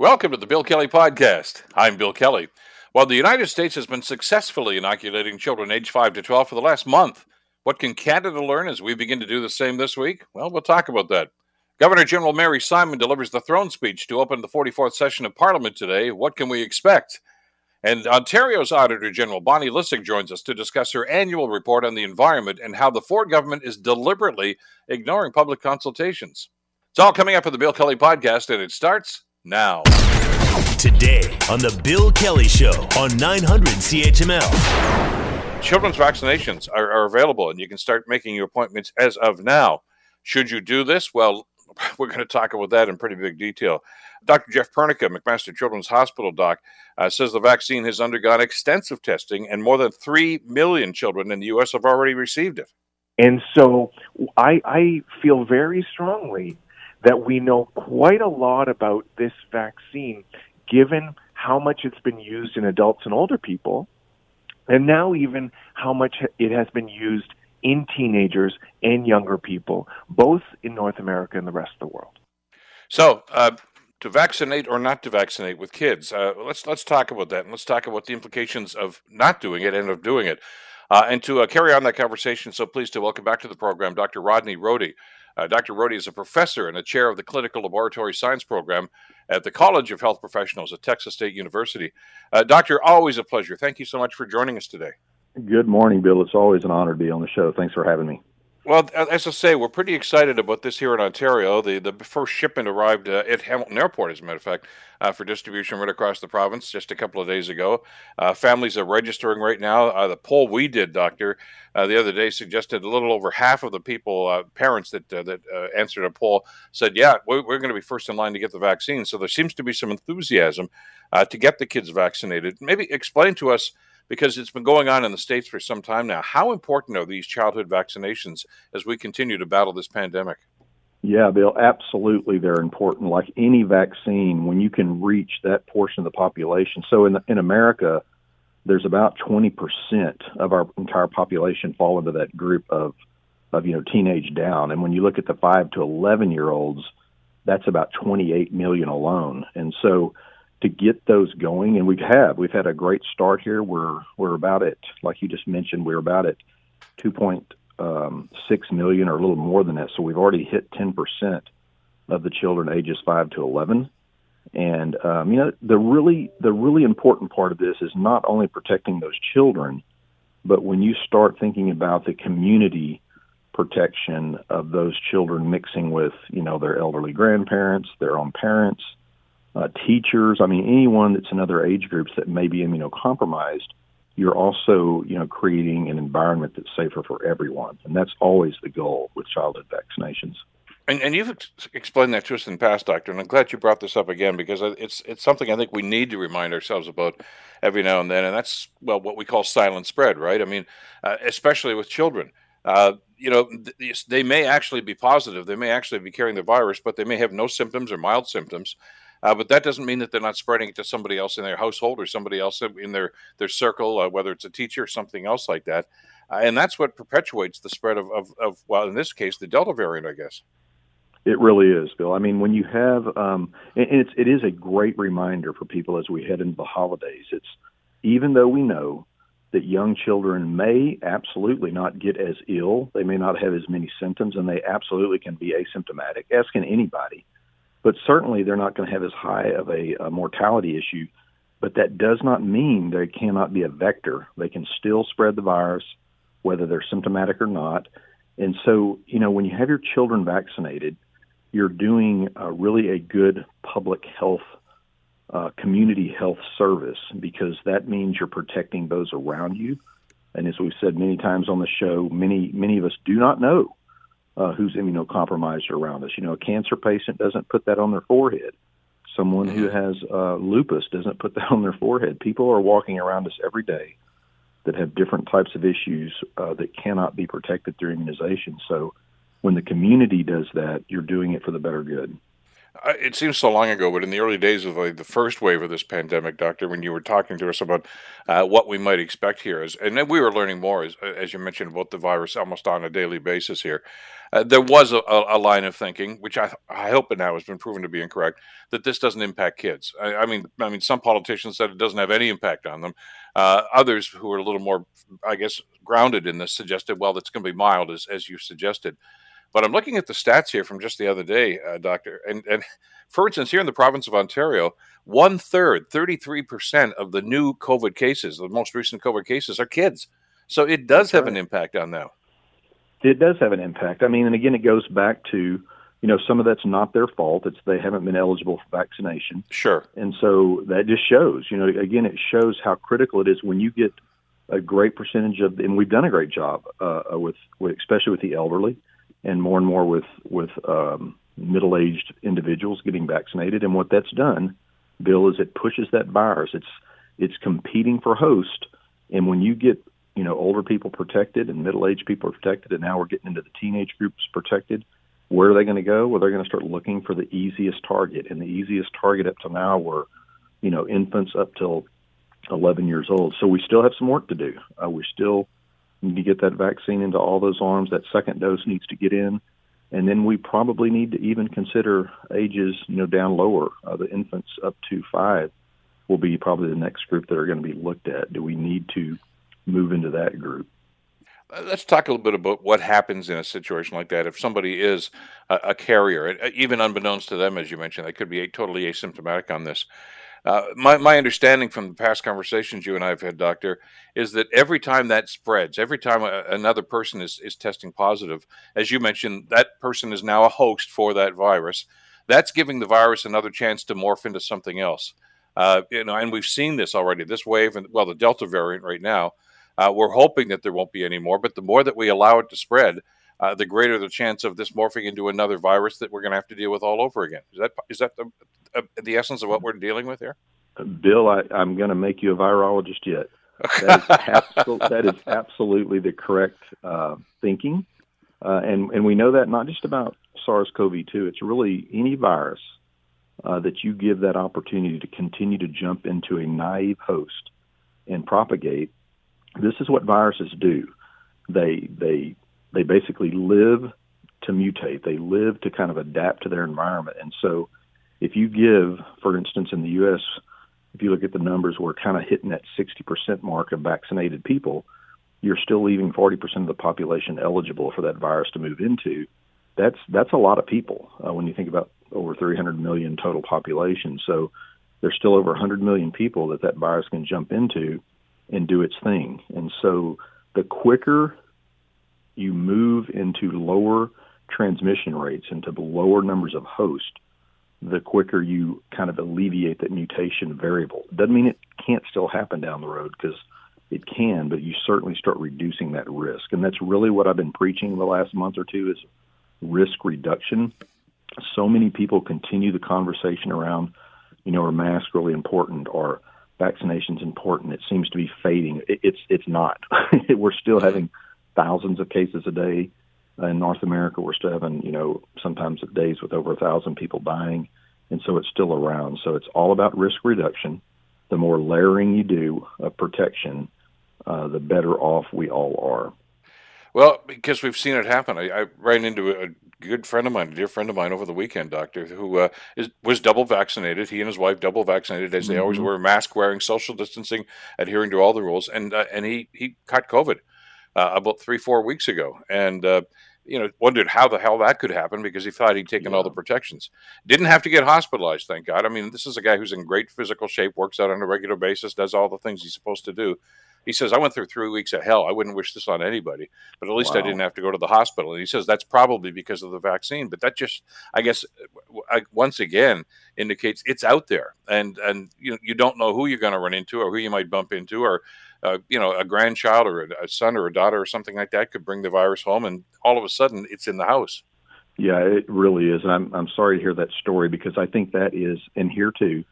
Welcome to the Bill Kelly Podcast. I'm Bill Kelly. While the United States has been successfully inoculating children aged 5 to 12 for the last month, what can Canada learn as we begin to do the same this week? Well, we'll talk about that. Governor General Mary Simon delivers the throne speech to open the 44th session of Parliament today. What can we expect? And Ontario's Auditor General Bonnie Lysyk joins us to discuss her annual report on the environment and how the Ford government is deliberately ignoring public consultations. It's all coming up in the Bill Kelly podcast, and it starts now. Today on The Bill Kelly Show on 900 CHML. Children's vaccinations are, are available, and you can start making your appointments as of now. Should you do this? Well, we're going to talk about that in pretty big detail. Dr. Jeff Pernica, McMaster Children's Hospital doc, uh, says the vaccine has undergone extensive testing, and more than 3 million children in the U.S. have already received it. And so I, I feel very strongly that we know quite a lot about this vaccine, given how much it's been used in adults and older people, and now even how much it has been used in teenagers and younger people, both in North America and the rest of the world. So, uh, to vaccinate or not to vaccinate with kids, uh, let's let's talk about that, and let's talk about the implications of not doing it and of doing it. Uh, and to uh, carry on that conversation, so pleased to welcome back to the program Dr. Rodney Rohde. Uh, Dr. Rohde is a professor and a chair of the Clinical Laboratory Science Program at the College of Health Professionals at Texas State University. Uh, doctor, always a pleasure. Thank you so much for joining us today. Good morning, Bill. It's always an honor to be on the show. Thanks for having me. Well, as I say, we're pretty excited about this here in Ontario. The the first shipment arrived uh, at Hamilton Airport, as a matter of fact, uh, for distribution right across the province just a couple of days ago. Uh, families are registering right now. Uh, the poll we did, Doctor, uh, the other day suggested a little over half of the people, uh, parents that that answered a poll, said, "Yeah, we're, we're going to be first in line to get the vaccine." So there seems to be some enthusiasm to get the kids vaccinated. Maybe explain to us because it's been going on in the States for some time now. How important are these childhood vaccinations as we continue to battle this pandemic? Yeah, Bill, absolutely they're important. Like any vaccine, when you can reach that portion of the population. So in, the, in America, there's about 20% of our entire population fall into that group of, of, you know, teenage down. And when you look at the 5 to 11 year olds, that's about 28 million alone. And so to get those going, and we have. had We've had a great start here. We're we're about at, like you just mentioned, we're about at 2.6 um, or a little more than that. So we've already hit 10 percent of the children ages five to 11. And um, you know, the really the really important part of this is not only protecting those children, but when you start thinking about the community protection of those children mixing with you know their elderly grandparents, their own parents uh, teachers. I mean, anyone that's in other age groups that may be immunocompromised, you're also, you know, creating an environment that's safer for everyone, and that's always the goal with childhood vaccinations. And, and you've ex- explained that to us in the past, doctor, and I'm glad you brought this up again because it's it's something I think we need to remind ourselves about every now and then, and that's well what we call silent spread, right? I mean, uh, especially with children. Uh, you know, th- they may actually be positive, they may actually be carrying the virus, but they may have no symptoms or mild symptoms. Uh, but that doesn't mean that they're not spreading it to somebody else in their household or somebody else in their their circle, uh, whether it's a teacher or something else like that. Uh, and that's what perpetuates the spread of, of, of, well, in this case, the Delta variant, I guess. It really is, Bill. I mean, when you have, um, and it's it is a great reminder for people as we head into the holidays. It's even though we know that young children may absolutely not get as ill, they may not have as many symptoms, and they absolutely can be asymptomatic, as can anybody but certainly they're not going to have as high of a, a mortality issue. But that does not mean they cannot be a vector. They can still spread the virus, whether they're symptomatic or not. And so, you know, when you have your children vaccinated, you're doing a really a good public health, uh, community health service because that means you're protecting those around you. And as we've said many times on the show, many many of us do not know uh, who's immunocompromised around us. You know, a cancer patient doesn't put that on their forehead. Someone who mm-hmm. has uh, lupus doesn't put that on their forehead. People are walking around us every day that have different types of issues uh, that cannot be protected through immunization. So when the community does that, you're doing it for the better good. Uh, it seems so long ago, but in the early days of like, the first wave of this pandemic, Doctor, when you were talking to us about uh, what we might expect here, is, and then we were learning more, as, as you mentioned, about the virus almost on a daily basis here. uh, there was a, a, line of thinking, which I, I hope now has been proven to be incorrect, that this doesn't impact kids. I, I mean, I mean, some politicians said it doesn't have any impact on them. Uh, others who are a little more, I guess, grounded in this suggested, well, it's going to be mild, as as you suggested. But I'm looking at the stats here from just the other day, uh, Doctor, and and for instance, here in the province of Ontario, one third, 33 percent of the new COVID cases, the most recent COVID cases, are kids. So it does That's have right. an impact on them it does have an impact. I mean, and again, it goes back to you know some of that's not their fault. It's they haven't been eligible for vaccination. Sure. And so that just shows. You know, again, it shows how critical it is when you get a great percentage of, and we've done a great job uh, with, with, especially with the elderly, and more and more with with um, middle-aged individuals getting vaccinated. And what that's done, Bill, is it pushes that virus. It's it's competing for host, and when you get you know older people protected and middle aged people are protected, and now we're getting into the teenage groups protected. Where are they going to go? Well, they're going to start looking for the easiest target, and the easiest target up to now were, you know, infants up till 11 years old. So we still have some work to do. Uh, we still need to get that vaccine into all those arms. That second dose needs to get in, and then we probably need to even consider ages, you know, down lower. Uh, the infants up to five will be probably the next group that are going to be looked at. Do we need to move into that group. Uh, let's talk a little bit about what happens in a situation like that. If somebody is a, a carrier, uh, even unbeknownst to them, as you mentioned, they could be totally asymptomatic on this. Uh, my, my understanding from the past conversations you and I have had, Doctor, is that every time that spreads, every time a, another person is, is testing positive, as you mentioned, that person is now a host for that virus. That's giving the virus another chance to morph into something else. Uh, you know, and we've seen this already. This wave, and well, the Delta variant right now uh, we're hoping that there won't be any more, but the more that we allow it to spread, uh, the greater the chance of this morphing into another virus that we're going to have to deal with all over again. Is that is that the uh, the essence of what we're dealing with here? Bill, I, am going to make you a virologist yet. That is, absol- that is absolutely the correct uh, thinking, uh, and and we know that not just about SARS-CoV-2. It's really any virus uh, that you give that opportunity to continue to jump into a naive host and propagate this is what viruses do. They they they basically live to mutate. They live to kind of adapt to their environment. And so, if you give, for instance, in the U.S., if you look at the numbers, we're kind of hitting that 60% mark of vaccinated people. You're still leaving 40% of the population eligible for that virus to move into. That's that's a lot of people uh, when you think about over 300 million total population. So there's still over 100 million people that that virus can jump into and do its thing. And so the quicker you move into lower transmission rates, into the lower numbers of hosts, the quicker you kind of alleviate that mutation variable. Doesn't mean it can't still happen down the road because it can, but you certainly start reducing that risk. And that's really what I've been preaching the last month or two is risk reduction. So many people continue the conversation around, you know, are masks really important or vaccination's important. It seems to be fading. It, it's it's not. we're still having thousands of cases a day in North America. We're still having you know sometimes days with over a thousand people dying, and so it's still around. So it's all about risk reduction. The more layering you do of protection, uh, the better off we all are. Well, because we've seen it happen. I, I ran into a good friend of mine, a dear friend of mine over the weekend, doctor, who uh, is, was double vaccinated. He and his wife double vaccinated, as mm-hmm. they always mm-hmm. were, mask wearing, social distancing, adhering to all the rules, and uh, and he he caught COVID uh, about three four weeks ago, and uh, you know wondered how the hell that could happen because he thought he'd taken yeah. all the protections. Didn't have to get hospitalized, thank God. I mean, this is a guy who's in great physical shape, works out on a regular basis, does all the things he's supposed to do. He says, I went through three weeks of hell. I wouldn't wish this on anybody, but at least wow. I didn't have to go to the hospital. And he says that's probably because of the vaccine. But that just, I guess, once again indicates it's out there, and and you you don't know who you're going to run into or who you might bump into, or uh, you know a grandchild or a, a son or a daughter or something like that could bring the virus home, and all of a sudden it's in the house. Yeah, it really is, and I'm I'm sorry to hear that story because I think that is, and here too,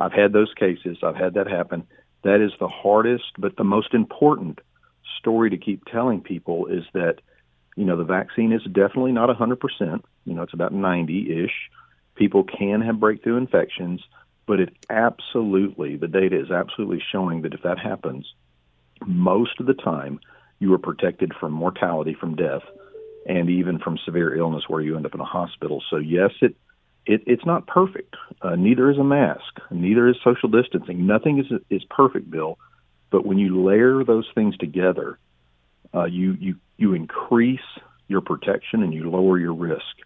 I've had those cases. I've had that happen that is the hardest, but the most important story to keep telling people is that, you know, the vaccine is definitely not 100%. You know, it's about 90 ish. People can have breakthrough infections, but it absolutely, the data is absolutely showing that if that happens, most of the time you are protected from mortality, from death, and even from severe illness where you end up in a hospital. So yes, it, it it's not perfect. Uh, neither is a mask. Neither is social distancing. Nothing is is perfect, Bill. But when you layer those things together, uh, you you you increase your protection and you lower your risk.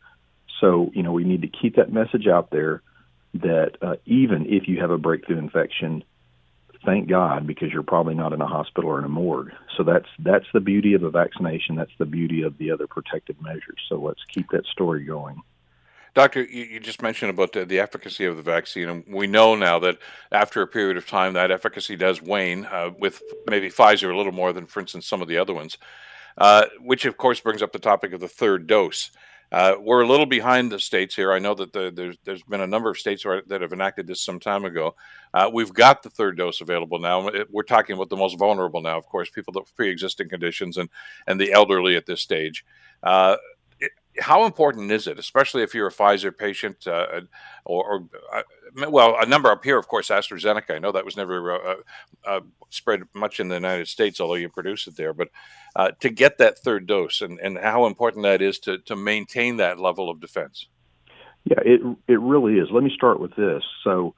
So you know we need to keep that message out there that uh, even if you have a breakthrough infection, thank God because you're probably not in a hospital or in a morgue. So that's that's the beauty of a vaccination. That's the beauty of the other protective measures. So let's keep that story going. Doctor, you, you just mentioned about the, the, efficacy of the vaccine, and we know now that after a period of time, that efficacy does wane. Uh, with maybe Pfizer a little more than, for instance, some of the other ones. Uh, which of course brings up the topic of the third dose. Uh, we're a little behind the states here. I know that the, there's, there's been a number of states that have enacted this some time ago. Uh, we've got the third dose available now. We're talking about the most vulnerable now, of course, people with pre-existing conditions and and the elderly at this stage. Uh, how important is it, especially if you're a Pfizer patient, uh, or, or uh, well, a number up here, of course, AstraZeneca. I know that was never uh, uh, spread much in the United States, although you produce it there. But uh, to get that third dose, and, and how important that is to to maintain that level of defense. Yeah, it it really is. Let me start with this. So,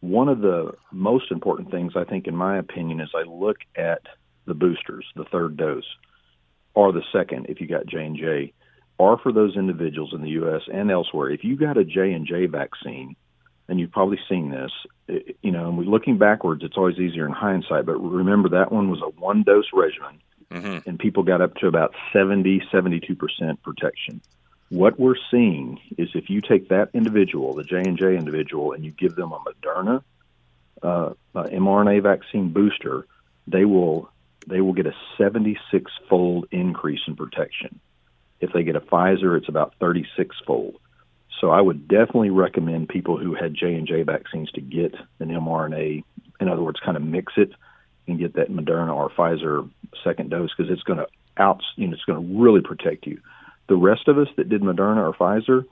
one of the most important things I think, in my opinion, is I look at the boosters, the third dose, or the second if you got J and J are for those individuals in the U.S. and elsewhere. If you got a J and J vaccine, and you've probably seen this, it, you know, and we looking backwards, it's always easier in hindsight. But remember, that one was a one dose regimen, mm-hmm. and people got up to about 70, 72 percent protection. What we're seeing is if you take that individual, the J and J individual, and you give them a Moderna uh, uh, mRNA vaccine booster, they will they will get a 76 fold increase in protection. If they get a Pfizer, it's about 36 fold. So I would definitely recommend people who had J and J vaccines to get an mRNA. In other words, kind of mix it and get that Moderna or Pfizer second dose because it's going to out, you know, it's going to really protect you. The rest of us that did Moderna or Pfizer,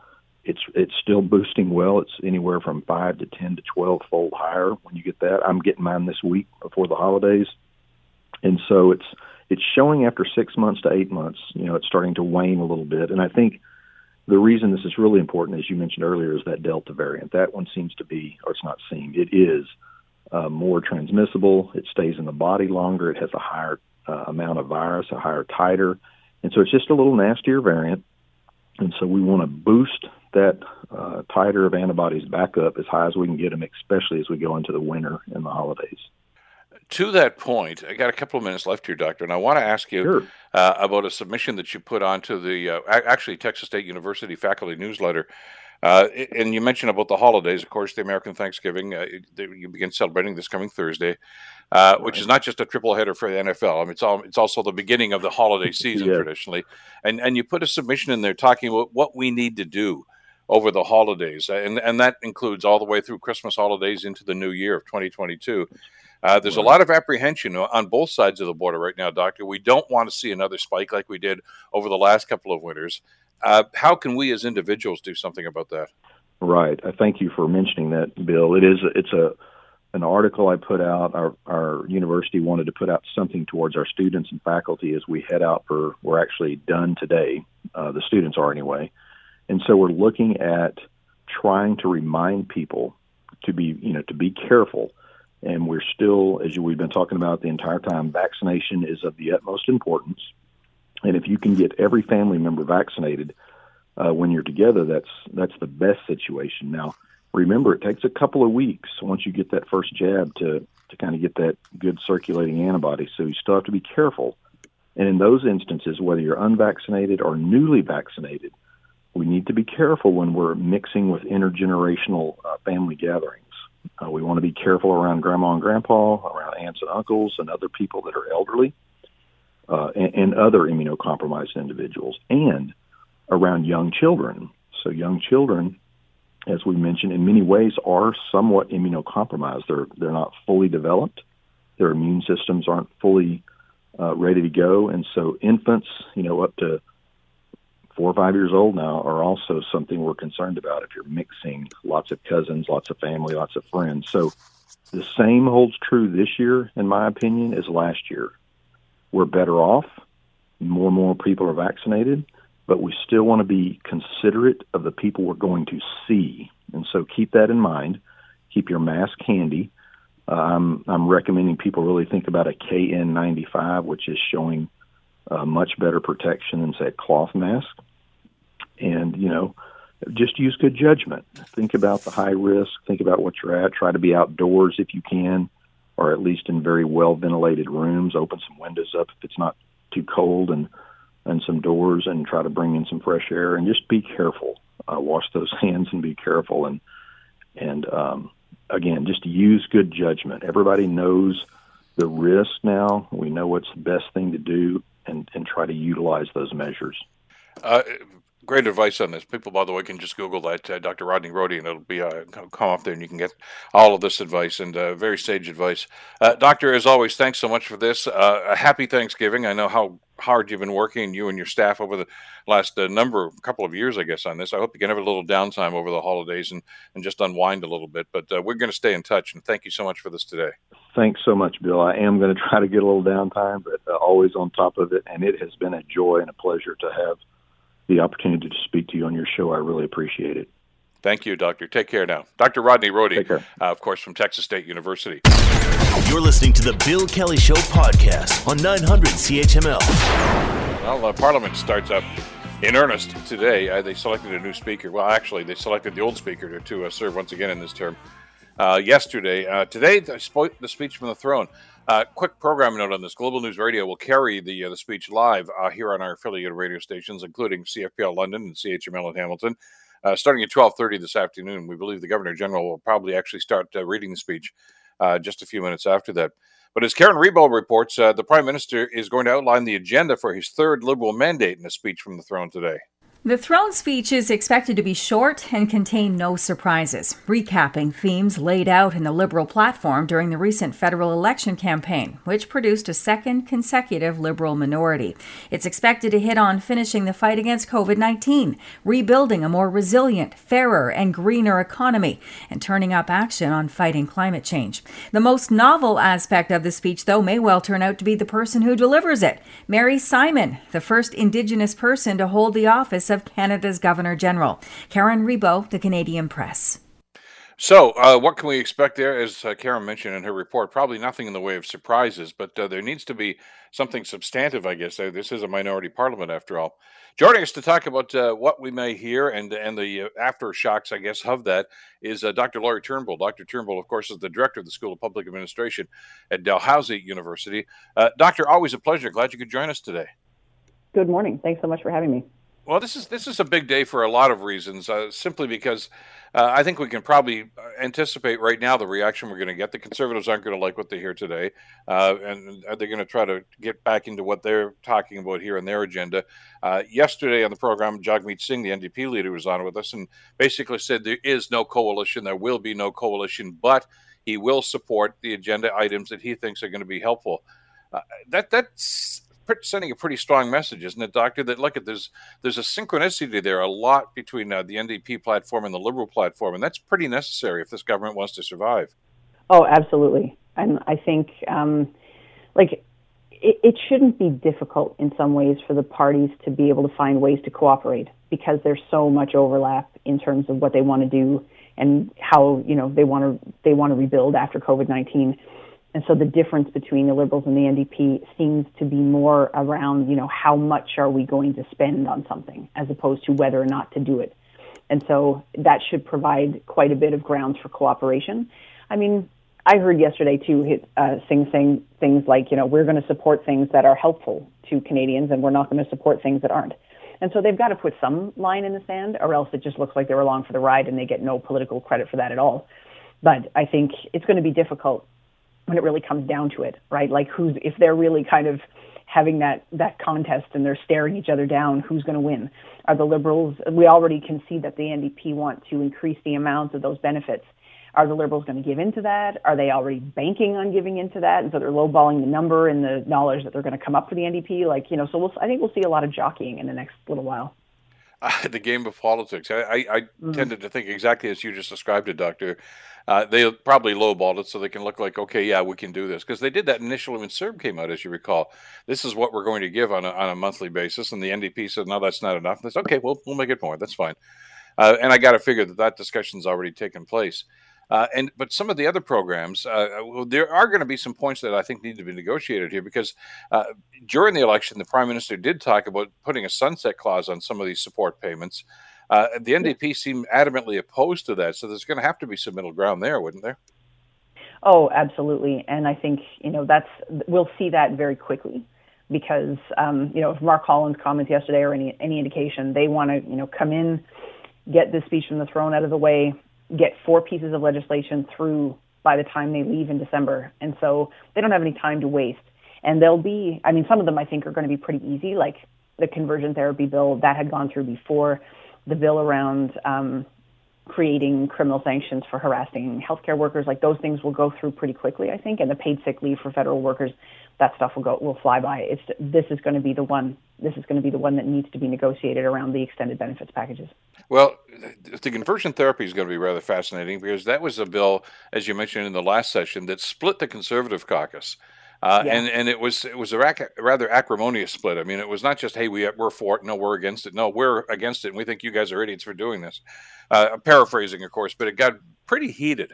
it's it's still boosting well. It's anywhere from five to ten to twelve fold higher when you get that. I'm getting mine this week before the holidays, and so it's it's showing after six months to eight months. You know, it's starting to wane a little bit, and I think the reason this is really important, as you mentioned earlier, is that Delta variant. That one seems to be, or it's not seemed, it is uh, more transmissible. It stays in the body longer. It has a higher uh, amount of virus, a higher titer, and so it's just a little nastier variant. And so we want to boost that uh, titer of antibodies back up as high as we can get them, especially as we go into the winter and the holidays to that point, I got a couple of minutes left here, Doctor, and I want to ask you sure. uh, about a submission that you put onto the uh, actually Texas State University faculty newsletter. Uh, and you mentioned about the holidays, of course, the American Thanksgiving. Uh, you begin celebrating this coming Thursday, uh, right. which is not just a triple header for the NFL. I mean, it's all it's also the beginning of the holiday season yeah. traditionally. And and you put a submission in there talking about what we need to do over the holidays, and and that includes all the way through Christmas holidays into the new year of 2022. Uh, there's a lot of apprehension on both sides of the border right now, Doctor. We don't want to see another spike like we did over the last couple of winters. Uh, how can we as individuals do something about that? Right. I thank you for mentioning that, Bill. It is it's a an article I put out. Our our university wanted to put out something towards our students and faculty as we head out for. We're actually done today. Uh, the students are anyway, and so we're looking at trying to remind people to be you know to be careful and we're still, as we've been talking about the entire time, vaccination is of the utmost importance. And if you can get every family member vaccinated uh, when you're together, that's that's the best situation. Now, remember, it takes a couple of weeks once you get that first jab to to kind of get that good circulating antibody. So you still have to be careful. And in those instances, whether you're unvaccinated or newly vaccinated, we need to be careful when we're mixing with intergenerational uh, family gatherings. Uh, we want to be careful around grandma and grandpa, around aunts and uncles, and other people that are elderly, uh, and, and other immunocompromised individuals, and around young children. So, young children, as we mentioned, in many ways are somewhat immunocompromised. They're they're not fully developed. Their immune systems aren't fully uh, ready to go, and so infants, you know, up to four or five years old now are also something we're concerned about if you're mixing lots of cousins, lots of family, lots of friends. So the same holds true this year, in my opinion, as last year. We're better off. More and more people are vaccinated. but we still want to be considerate of the people we're going to see. And so keep that in mind. Keep your mask handy. Uh, I'm, I'm recommending people really think about a KN95, which is showing uh, much better protection than, say, a cloth mask. And, you know, just use good judgment. Think about the high risk. Think about what you're at. Try to be outdoors if you can, or at least in very well ventilated rooms. Open some windows up if it's not too cold, and and some doors, and try to bring in some fresh air. And just be careful. Uh, wash those hands and be careful. And and um, again, just use good judgment. Everybody knows the risk now. We know what's the best thing to do, and and try to utilize those measures. Uh, great advice on this. People, by the way, can just Google that uh, Dr. Rodney Rohde, and it'll be uh, come up there, and you can get all of this advice and uh, very sage advice. Uh, doctor, as always, thanks so much for this. Uh, a happy Thanksgiving. I know how hard you've been working, you and your staff, over the last uh, number, couple of years, I guess, on this. I hope you can have a little downtime over the holidays and, and just unwind a little bit. But we're going to stay in touch, and thank you so much for this today. Thanks so much, Bill. I am going to try to get a little downtime, but always on top of it, and it has been a joy and a pleasure to have the opportunity to speak to you on your show. I really appreciate it. Thank you, Doctor. Take care now. Dr. Rodney Rohde, uh, of course, from Texas State University. You're listening to the Bill Kelly Show podcast on 900 CHML. Well, uh, Parliament starts up in earnest today. Uh, they selected a new speaker. Well, actually, they selected the old speaker to, to uh, serve once again in this term uh, yesterday. Uh, today, the, spo- the speech from the throne. Uh, quick program note on this: Global News Radio will carry the uh, the speech live uh, here on our affiliated radio stations, including CFPL London and CHML in Hamilton, uh, starting at twelve thirty this afternoon. We believe the Governor General will probably actually start uh, reading the speech uh, just a few minutes after that. But as Karen Rebo reports, the Prime Minister is going to outline the agenda for his third Liberal mandate in a speech from the throne today. The throne speech is expected to be short and contain no surprises, recapping themes laid out in the Liberal platform during the recent federal election campaign, which produced a second consecutive Liberal minority. It's expected to hit on finishing the fight against COVID 19, rebuilding a more resilient, fairer, and greener economy, and turning up action on fighting climate change. The most novel aspect of the speech, though, may well turn out to be the person who delivers it Mary Simon, the first Indigenous person to hold the office of of Canada's Governor General. Karen Rebo, the Canadian Press. So, uh, what can we expect there? As uh, Karen mentioned in her report, probably nothing in the way of surprises, but uh, there needs to be something substantive, I guess. Uh, this is a minority parliament, after all. Joining us to talk about uh, what we may hear and and the uh, aftershocks, I guess, of that is Dr. Lori Turnbull. Dr. Turnbull, of course, is the director of the School of Public Administration at Dalhousie University. doctor, always a pleasure. Glad you could join us today. Good morning. Thanks so much for having me. Well, this is this is a big day for a lot of reasons. Uh, simply because uh, I think we can probably uh, anticipate right now the reaction we're going to get. The conservatives aren't going to like what they hear today, uh, and they're going to try to get back into what they're talking about here in their agenda. Uh, yesterday on the program, Jagmeet Singh, the NDP leader, was on with us and basically said there is no coalition, there will be no coalition, but he will support the agenda items that he thinks are going to be helpful. Uh, that that's sending a pretty strong message, isn't it, Doctor? That look at there's there's a synchronicity there, a lot between uh, the NDP platform and the Liberal platform, and that's pretty necessary if this government wants to survive. Oh, absolutely, and I think um, like it, it shouldn't be difficult in some ways for the parties to be able to find ways to cooperate because there's so much overlap in terms of what they want to do and how you know they want to they want to rebuild after COVID nineteen and so the difference between the Liberals and the NDP seems to be more around, you know, how much are we going to spend on something as opposed to whether or not to do it. And so that should provide quite a bit of grounds for cooperation. I mean, I heard yesterday too, uh, Singh saying things like, you know, we're going to support things that are helpful to Canadians and we're not going to support things that aren't. And so they've got to put some line in the sand or else it just looks like they're along for the ride and they get no political credit for that at all. But I think it's going to be difficult when it really comes down to it, right? Like who's if they're really kind of having that that contest and they're staring each other down, who's going to win? Are the Liberals? We already can see that the NDP want to increase the amount of those benefits. Are the Liberals going to give into that? Are they already banking on giving into that, and so they're lowballing the number and the knowledge that they're going to come up for the NDP? Like you know, so we'll, I think we'll see a lot of jockeying in the next little while. Uh, the game of politics. I, I, I mm-hmm. tended to think exactly as you just described it, Doctor. Uh, they probably lowballed it so they can look like, okay, yeah, we can do this. Because they did that initially when CERB came out, as you recall. This is what we're going to give on a, on a monthly basis. And the NDP said, no, that's not enough. That's okay, well, we'll make it more. That's fine. Uh, and I got to figure that that discussion's already taken place. Uh, and but some of the other programs, uh, well, there are going to be some points that I think need to be negotiated here because uh, during the election, the prime minister did talk about putting a sunset clause on some of these support payments. Uh, the NDP seemed adamantly opposed to that, so there's going to have to be some middle ground there, wouldn't there? Oh, absolutely, and I think you know that's we'll see that very quickly because um, you know if Mark Holland's comments yesterday or any any indication, they want to you know come in, get this speech from the throne out of the way, get four pieces of legislation through by the time they leave in December. And so they don't have any time to waste. And they'll be, I mean, some of them I think are going to be pretty easy, like the conversion therapy bill that had gone through before, the bill around um, creating criminal sanctions for harassing healthcare workers. Like those things will go through pretty quickly, I think. And the paid sick leave for federal workers, that stuff will go will fly by. It's this is going to be the one. This is going to be the one that needs to be negotiated around the extended benefits packages. Well, the conversion therapy is going to be rather fascinating because that was a bill, as you mentioned in the last session, that split the conservative caucus. Uh, yeah. and and it was it was a rac- rather acrimonious split. I mean, it was not just hey we we're for it, no we're against it, no we're against it, and we think you guys are idiots for doing this. Uh, paraphrasing, of course, but it got pretty heated.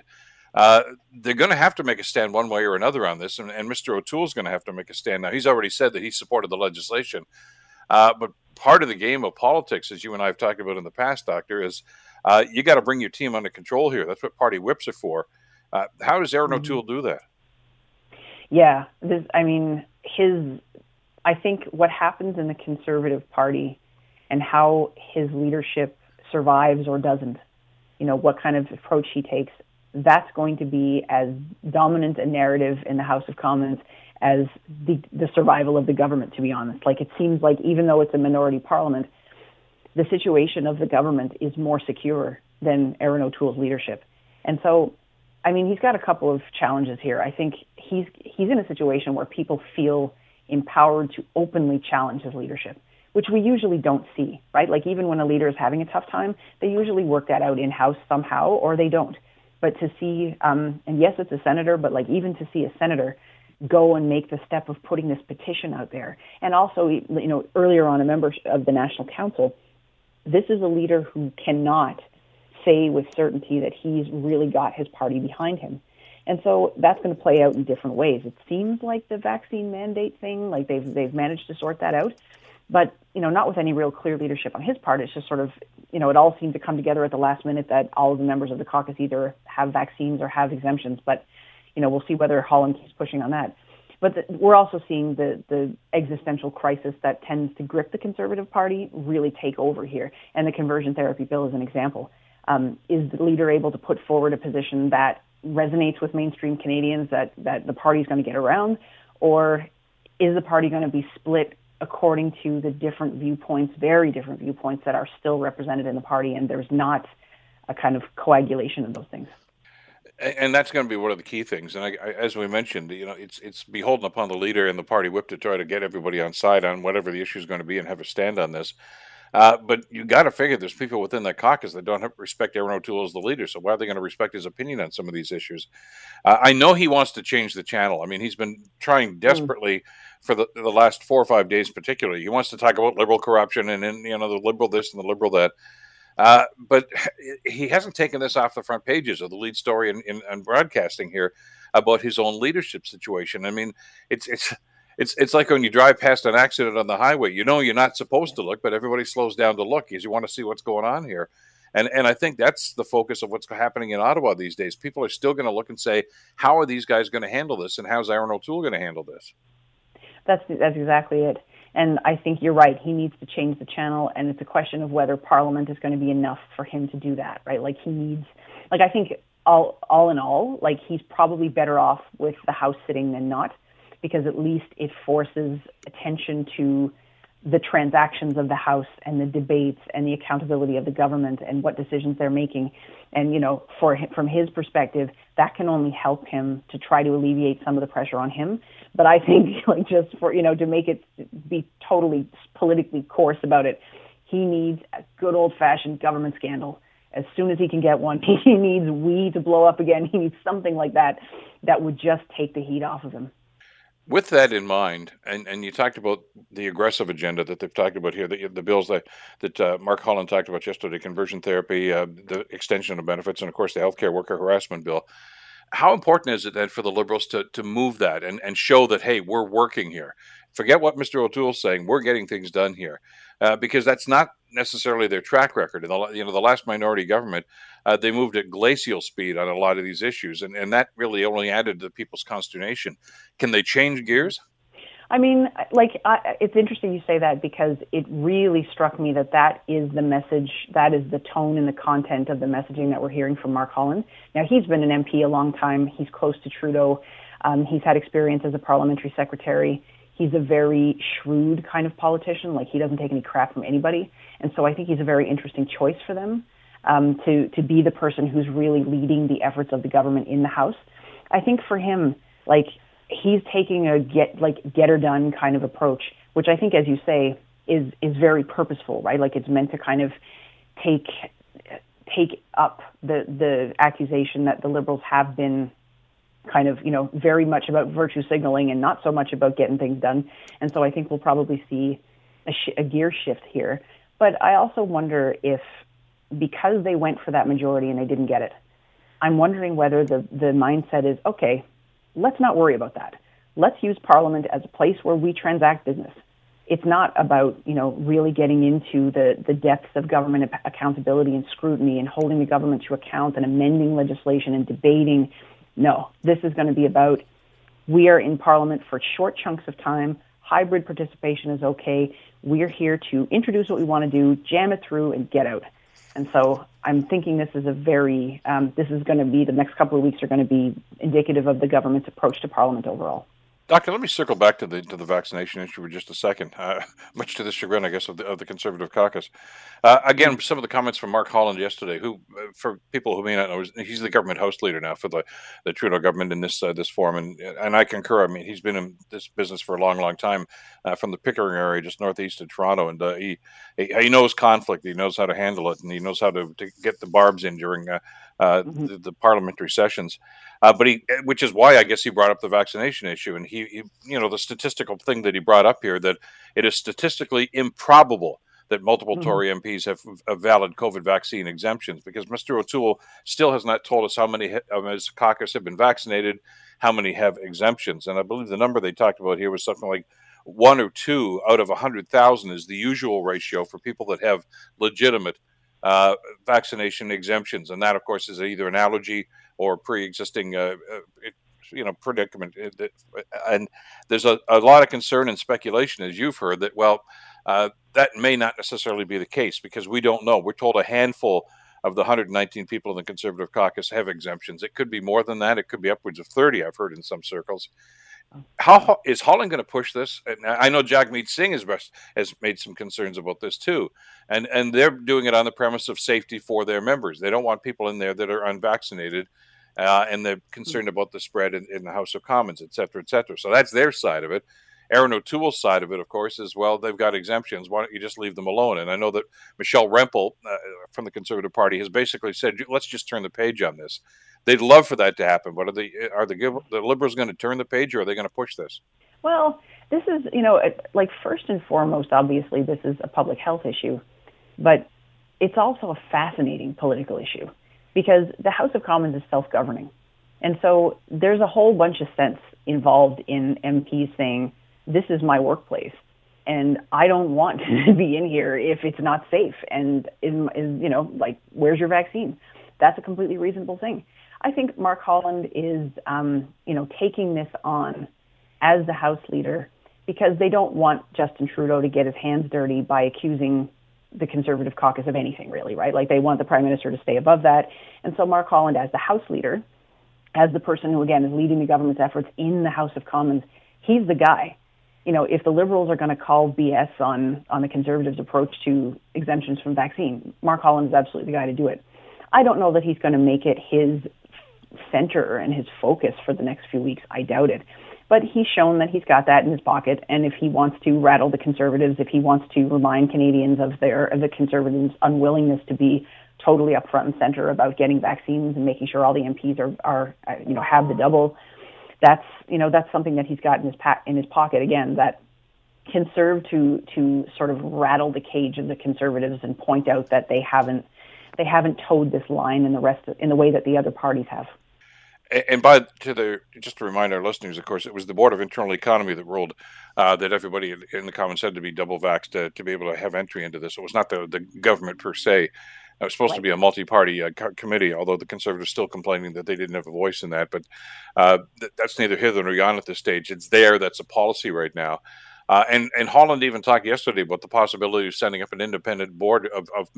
Uh, they're going to have to make a stand one way or another on this, and, and Mr. O'Toole's going to have to make a stand. Now, he's already said that he supported the legislation, uh, but part of the game of politics, as you and I have talked about in the past, Doctor, is uh, you got to bring your team under control here. That's what party whips are for. Uh, how does Erin mm-hmm. O'Toole do that? Yeah, this, I mean, his. I think what happens in the Conservative Party and how his leadership survives or doesn't, you know, what kind of approach he takes, that's going to be as dominant a narrative in the House of Commons as the, the survival of the government, to be honest. Like it seems like even though it's a minority parliament, the situation of the government is more secure than Erin O'Toole's leadership. And so, I mean, he's got a couple of challenges here. I think he's he's in a situation where people feel empowered to openly challenge his leadership, which we usually don't see, right? Like even when a leader is having a tough time, they usually work that out in house somehow, or they don't. But to see, um, and yes, it's a senator, but like even to see a senator go and make the step of putting this petition out there. And also, you know, earlier on, a member of the National Council, this is a leader who cannot say with certainty that he's really got his party behind him. And so that's going to play out in different ways. It seems like the vaccine mandate thing, like they've they've managed to sort that out, but you know, not with any real clear leadership on his part. It's just sort of, you know, it all seemed to come together at the last minute that all of the members of the caucus either have vaccines or have exemptions. But you know, we'll see whether Holland keeps pushing on that. But the, we're also seeing the, the existential crisis that tends to grip the Conservative Party really take over here. And the conversion therapy bill is an example. Um, is the leader able to put forward a position that resonates with mainstream Canadians that, that the party is going to get around? Or is the party going to be split according to the different viewpoints, very different viewpoints that are still represented in the party, and there's not a kind of coagulation of those things? and that's going to be one of the key things. And I, I, as we mentioned, you know, it's it's beholden upon the leader and the party whip to try to get everybody on side on whatever the issue is going to be and have a stand on this. Uh, but you got to figure there's people within that caucus that don't have, respect Erin O'Toole as the leader. So why are they going to respect his opinion on some of these issues? Uh, I know he wants to change the channel. I mean, he's been trying hmm. desperately for the, the last four or five days, particularly. He wants to talk about liberal corruption and, and you know the liberal this and the liberal that. Uh, but he hasn't taken this off the front pages of the lead story in, in, in, broadcasting here about his own leadership situation. I mean, it's it's it's it's like when you drive past an accident on the highway. You know you're not supposed to look, but everybody slows down to look because you want to see what's going on here. And and I think that's the focus of what's happening in Ottawa these days. People are still going to look and say, how are these guys going to handle this, and how's Erin O'Toole going to handle this? That's that's exactly it. And I think you're right. He needs to change the channel, and it's a question of whether Parliament is going to be enough for him to do that, right? Like he needs, like I think all all in all, like he's probably better off with the House sitting than not, because at least it forces attention to the transactions of the House and the debates and the accountability of the government and what decisions they're making. And you know, for from his perspective, that can only help him to try to alleviate some of the pressure on him. But I think, like, just for you know, to make it be totally politically coarse about it, He needs a good old fashioned government scandal as soon as he can get one. He needs we to blow up again. He needs something like that that would just take the heat off of him. With that in mind, and, and you talked about the aggressive agenda that they've talked about here, the, the bills that that uh, Mark Holland talked about yesterday, conversion therapy, uh, the extension of benefits, and of course the healthcare worker harassment bill. How important is it then for the Liberals to, to move that and, and show that, hey, we're working here? Forget what Mr. O'Toole's saying. We're getting things done here. Uh, because that's not necessarily their track record. In the, you know, the last minority government, uh, they moved at glacial speed on a lot of these issues, and, and that really only added to the people's consternation. Can they change gears? I mean, like, I, it's interesting you say that because it really struck me that that is the message, that is the tone and the content of the messaging that we're hearing from Mark Holland. Now, he's been an MP a long time. He's close to Trudeau. Um, he's had experience as a parliamentary secretary. He's a very shrewd kind of politician. Like, he doesn't take any crap from anybody. And so I think he's a very interesting choice for them um, to, to be the person who's really leading the efforts of the government in the House. I think for him, like, he's taking a get like get her done kind of approach, which I think, as you say, is is very purposeful, right? Like it's meant to kind of take take up the the accusation that the liberals have been kind of you know very much about virtue signaling and not so much about getting things done. And so I think we'll probably see a, sh- a gear shift here. But I also wonder if because they went for that majority and they didn't get it, I'm wondering whether the the mindset is okay let's not worry about that. Let's use Parliament as a place where we transact business. It's not about, you know, really getting into the, the depths of government accountability and scrutiny and holding the government to account and amending legislation and debating. No, this is going to be about we are in Parliament for short chunks of time. Hybrid participation is okay. We're here to introduce what we want to do, jam it through, and get out. And so I'm thinking this is a very, um, this is going to be, the next couple of weeks are going to be indicative of the government's approach to Parliament overall. Doctor, let me circle back to the to the vaccination issue for just a second. Uh, much to the chagrin, I guess, of the, of the Conservative caucus. Uh, again, some of the comments from Mark Holland yesterday, who, uh, for people who may not know, he's the government house leader now for the, the Trudeau government in this uh, this form, and and I concur. I mean, he's been in this business for a long, long time, uh, from the Pickering area, just northeast of Toronto, and uh, he, he, he knows conflict, he knows how to handle it, and he knows how to, to get the barbs in during mm-hmm. the, the, parliamentary sessions. Uh, but he, eh, which is why I guess he brought up the vaccination issue, and he, he, you know, the statistical thing that he brought up here that it is statistically improbable that multiple mm-hmm. Tory MPs have, have, valid COVID vaccine exemptions because Mr. O'Toole still has not told us how many of his caucus have been vaccinated, how many have exemptions, and I believe the number they talked about here was something like one or two out of a hundred thousand is the usual ratio for people that have legitimate uh, vaccination exemptions, and that, of course, is either an allergy or pre-existing, uh, uh you know, predicament. And there's a, a, lot of concern and speculation, as you've heard, that well, uh, that may not necessarily be the case because we don't know. We're told a handful of the 119 people in the Conservative caucus have exemptions. It could be more than that. It could be upwards of 30. I've heard in some circles. How is Holland going to push this? I know Jagmeet Singh has, has made some concerns about this too, and and they're doing it on the premise of safety for their members. They don't want people in there that are unvaccinated, uh, and they're concerned about the spread in, in, the House of Commons, et cetera, et cetera. So that's their side of it. Erin O'Toole's side of it, of course, is well, they've got exemptions. Why don't you just leave them alone? And I know that Michelle Rempel uh, from the Conservative Party has basically said, let's just turn the page on this they'd love for that to happen. But are the are the the liberals going to turn the page, or are they going to push this? Well, this is you know like first and foremost, obviously, this is a public health issue, but it's also a fascinating political issue because the House of Commons is self-governing, and so there's a whole bunch of sense involved in MPs saying this is my workplace and I don't want to be in here if it's not safe. And is, is you know like where's your vaccine? That's a completely reasonable thing. I think Mark Holland is, um, you know, taking this on as the House leader because they don't want Justin Trudeau to get his hands dirty by accusing the Conservative caucus of anything, really, right? Like they want the Prime Minister to stay above that. And so Mark Holland, as the House leader, as the person who, again, is leading the government's efforts in the House of Commons, he's the guy. You know, if the Liberals are going to call BS on, on the Conservatives' approach to exemptions from vaccine, Mark Holland is absolutely the guy to do it. I don't know that he's going to make it his center and his focus for the next few weeks. I doubt it. But he's shown that he's got that in his pocket, and if he wants to rattle the conservatives, if he wants to remind Canadians of their of the conservatives' unwillingness to be totally up front and center about getting vaccines and making sure all the MPs are are you know have the double, that's you know that's something that he's got in his pa- in his pocket again that can serve to to sort of rattle the cage of the conservatives and point out that they haven't they haven't toed this line in the rest of, in the way that the other parties have. And by to the just to remind our listeners, of course, it was the Board of Internal Economy that ruled uh, that everybody in the Commons had to be double vaxxed to, to, be able to have entry into this. It was not the, the government per se. It was supposed right. to be a multi-party uh, co- committee, although the Conservatives still complaining that they didn't have a voice in that. But uh, th- that's neither hither nor yon at this stage. It's there. That's a policy right now. Uh, and and Holland even talked yesterday about the possibility of setting up an independent board of, of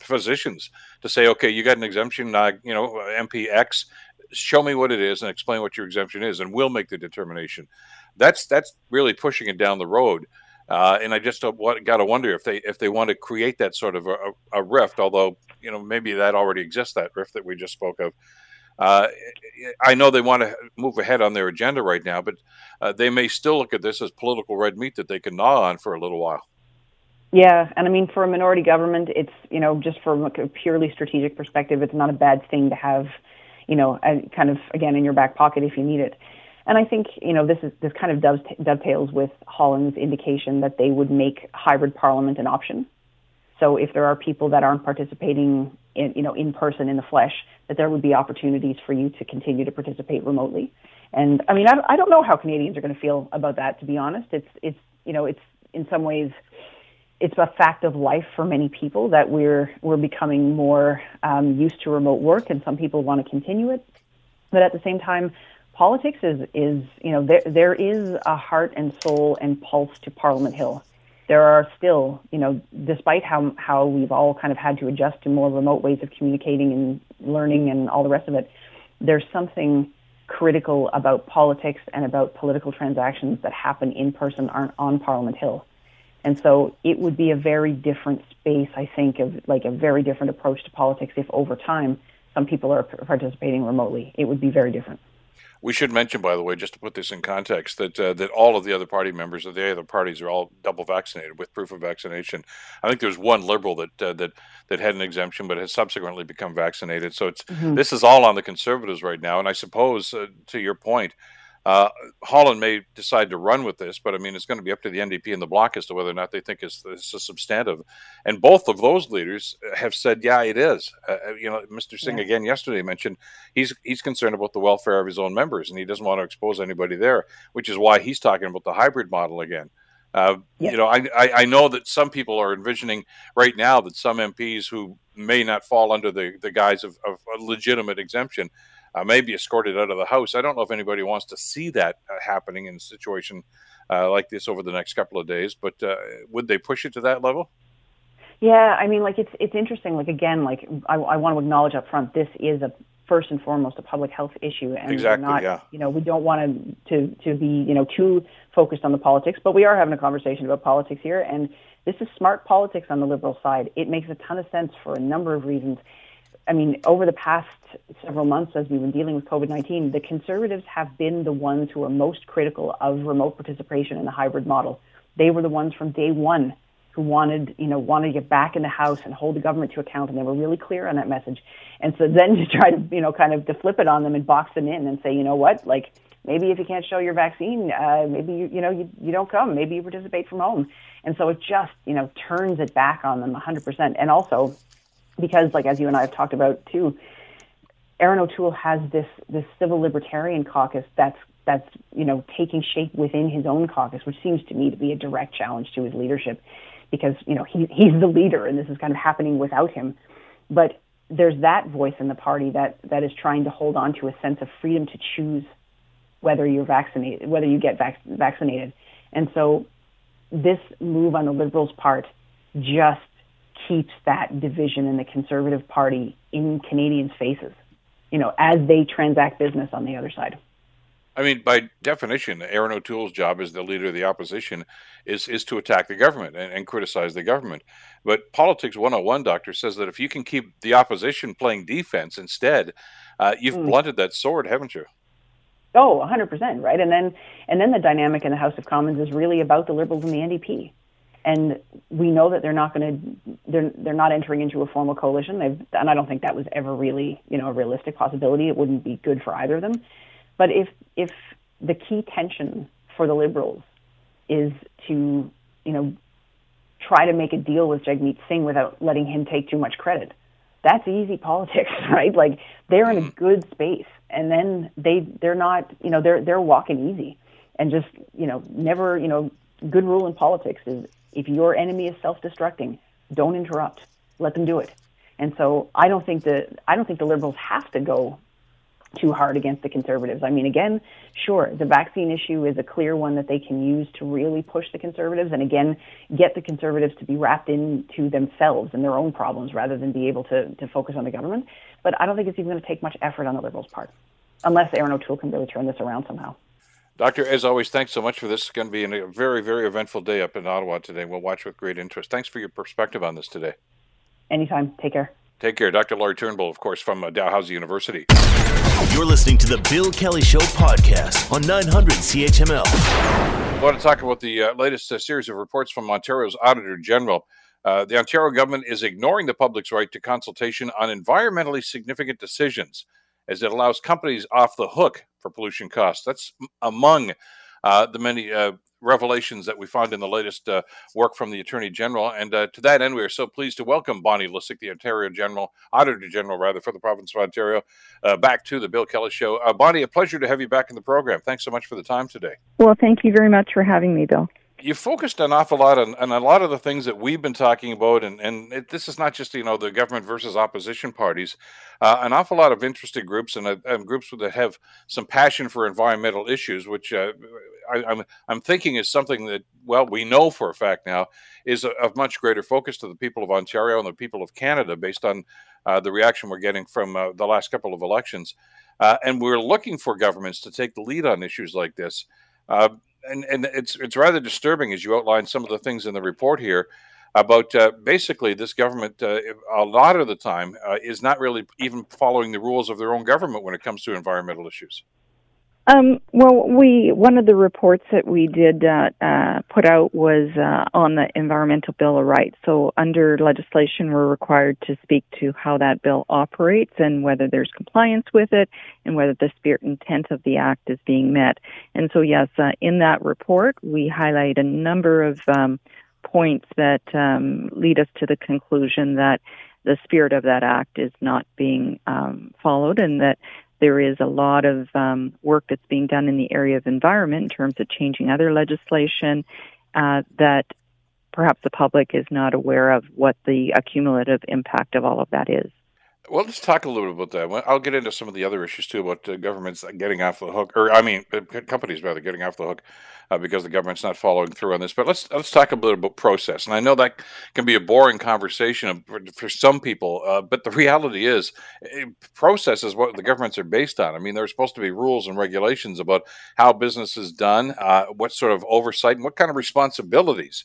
physicians to say, okay, you got an exemption, uh, you know, MPX, show me what it is and explain what your exemption is, and we'll make the determination. That's that's really pushing it down the road. Uh, and I just got to wonder if they if they want to create that sort of a, a, rift, although you know maybe that already exists that rift that we just spoke of. Uh, I know they want to move ahead on their agenda right now, but uh, they may still look at this as political red meat that they can gnaw on for a little while. Yeah, and I mean, for a minority government, it's you know just from a purely strategic perspective, it's not a bad thing to have, you know, a, kind of again in your back pocket if you need it. And I think you know this is this kind of dovetails with Holland's indication that they would make hybrid parliament an option. So if there are people that aren't participating in, you know, in person in the flesh, that there would be opportunities for you to continue to participate remotely. And I mean, I, I don't know how Canadians are going to feel about that. To be honest, it's it's you know, it's in some ways it's a fact of life for many people that we're we're becoming more um, used to remote work, and some people want to continue it. But at the same time, politics is is you know there there is a heart and soul and pulse to Parliament Hill there are still, you know, despite how how we've all kind of had to adjust to more remote ways of communicating and learning and all the rest of it, there's something critical about politics and about political transactions that happen in person aren't on Parliament Hill. And so it would be a very different space, I think, of like a very different approach to politics if over time some people are participating remotely. It would be very different. We should mention, by the way, just to put this in context, that uh, that all of the other party members of the other parties are all double vaccinated with proof of vaccination. I think there's one liberal that uh, that that had an exemption, but has subsequently become vaccinated. So it's mm-hmm. this is all on the conservatives right now. And I suppose, uh, to your point, uh, Holland may decide to run with this, but I mean, it's going to be up to the NDP and the Bloc as to whether or not they think it's, it's a substantive. And both of those leaders have said, "Yeah, it is." Uh, uh you know, Mr. Singh yeah. again yesterday mentioned he's he's concerned about the welfare of his own members, and he doesn't want to expose anybody there, which is why he's talking about the hybrid model again. Uh, yeah. You know, I, I, I know that some people are envisioning right now that some MPs who may not fall under the the guise of, of a legitimate exemption uh, maybe escorted out of the house. I don't know if anybody wants to see that uh, happening in a situation uh, like this over the next couple of days, but uh, would they push it to that level? Yeah, I mean, like it's it's interesting. Like again, like I, I want to acknowledge up front, this is a first and foremost a public health issue, and exactly, not, yeah. you know, we don't want to to to be you know too focused on the politics, but we are having a conversation about politics here, and this is smart politics on the liberal side. It makes a ton of sense for a number of reasons. I mean, over the past several months, as we've been dealing with COVID 19, the conservatives have been the ones who are most critical of remote participation in the hybrid model. They were the ones from day one who wanted, you know, wanted to get back in the House and hold the government to account, and they were really clear on that message. And so then to try to, you know, kind of to flip it on them and box them in and say, you know what, like maybe if you can't show your vaccine, uh, maybe you, you know, you, you don't come, maybe you participate from home. And so it just, you know, turns it back on them 100%. And also, because like as you and I have talked about too, Erin O'Toole has this this civil libertarian caucus that's that's you know taking shape within his own caucus, which seems to me to be a direct challenge to his leadership, because you know he he's the leader and this is kind of happening without him. But there's that voice in the party that that is trying to hold on to a sense of freedom to choose whether you're vaccinated, whether you get vac- vaccinated, and so this move on the Liberals' part just keeps that division in the Conservative Party in Canadians' faces, you know, as they transact business on the other side. I mean, by definition, Erin O'Toole's job as the leader of the opposition is is to attack the government and, and, criticize the government. But politics 101, doctor, says that if you can keep the opposition playing defense instead, uh, you've mm. blunted that sword, haven't you? Oh, 100%, right? And then and then the dynamic in the House of Commons is really about the Liberals and the NDP. And we know that they're not going to they're they're not entering into a formal coalition. They've and I don't think that was ever really, you know, a realistic possibility. It wouldn't be good for either of them. But if if the key tension for the Liberals is to, you know, try to make a deal with Jagmeet Singh without letting him take too much credit, that's easy politics, right? Like they're in a mm-hmm. good space, and then they they're not, you know, they're they're walking easy, and just you know, never, you know, good rule in politics is if your enemy is self-destructing, don't interrupt, let them do it. And so I don't think the I don't think the liberals have to go too hard against the conservatives. I mean, again, sure, the vaccine issue is a clear one that they can use to really push the conservatives and again get the conservatives to be wrapped into themselves and their own problems rather than be able to, to focus on the government. But I don't think it's even going to take much effort on the Liberals' part, unless Erin O'Toole can really turn this around somehow. Doctor, as always, thanks so much for this. It's going to be a very, very eventful day up in Ottawa today. We'll watch with great interest. Thanks for your perspective on this today. Anytime. Take care. Take care. Dr. Lori Turnbull, of course, from uh, Dalhousie University. You're listening to the Bill Kelly Show podcast on 900 CHML. I want to talk about the uh, latest uh, series of reports from Ontario's Auditor General. Uh, the Ontario government is ignoring the public's right to consultation on environmentally significant decisions as it allows companies off the hook for pollution costs. That's among uh, the many uh, revelations that we find in the latest uh, work from the Attorney General. And uh, to that end, we are so pleased to welcome Bonnie Lysyk, the Ontario General, Auditor General, rather, for the province of Ontario, uh, back to the Bill Kelly Show. Uh, Bonnie, a pleasure to have you back in the program. Thanks so much for the time today. Well, thank you very much for having me, Bill you focused an awful lot on, on, a lot of the things that we've been talking about, and and it, this is not just you know the government versus opposition parties, uh, an awful lot of interested groups and, uh, and, groups that have some passion for environmental issues, which uh, I, am I'm, I'm thinking is something that well we know for a fact now is of much greater focus to the people of Ontario and the people of Canada based on uh, the reaction we're getting from uh, the last couple of elections, uh, and we're looking for governments to take the lead on issues like this. Uh, and and it's it's rather disturbing as you outline some of the things in the report here about uh, basically this government uh, a lot of the time uh, is not really even following the rules of their own government when it comes to environmental issues. Um, well, we one of the reports that we did uh, uh, put out was uh, on the Environmental Bill of Rights. So, under legislation, we're required to speak to how that bill operates and whether there's compliance with it, and whether the spirit intent of the act is being met. And so, yes, uh, in that report, we highlight a number of um, points that um, lead us to the conclusion that the spirit of that act is not being um, followed, and that there is a lot of um, work that's being done in the area of environment in terms of changing other legislation uh, that perhaps the public is not aware of what the accumulative impact of all of that is. Well, let's talk a little bit about that. I'll get into some of the other issues too about uh, governments getting off the hook, or I mean, uh, companies rather getting off the hook uh, because the government's not following through on this. But let's let's talk a little about process. And I know that can be a boring conversation for, for some people, uh, but the reality is, eh, process is what the governments are based on. I mean, there's supposed to be rules and regulations about how business is done, uh, what sort of oversight, and what kind of responsibilities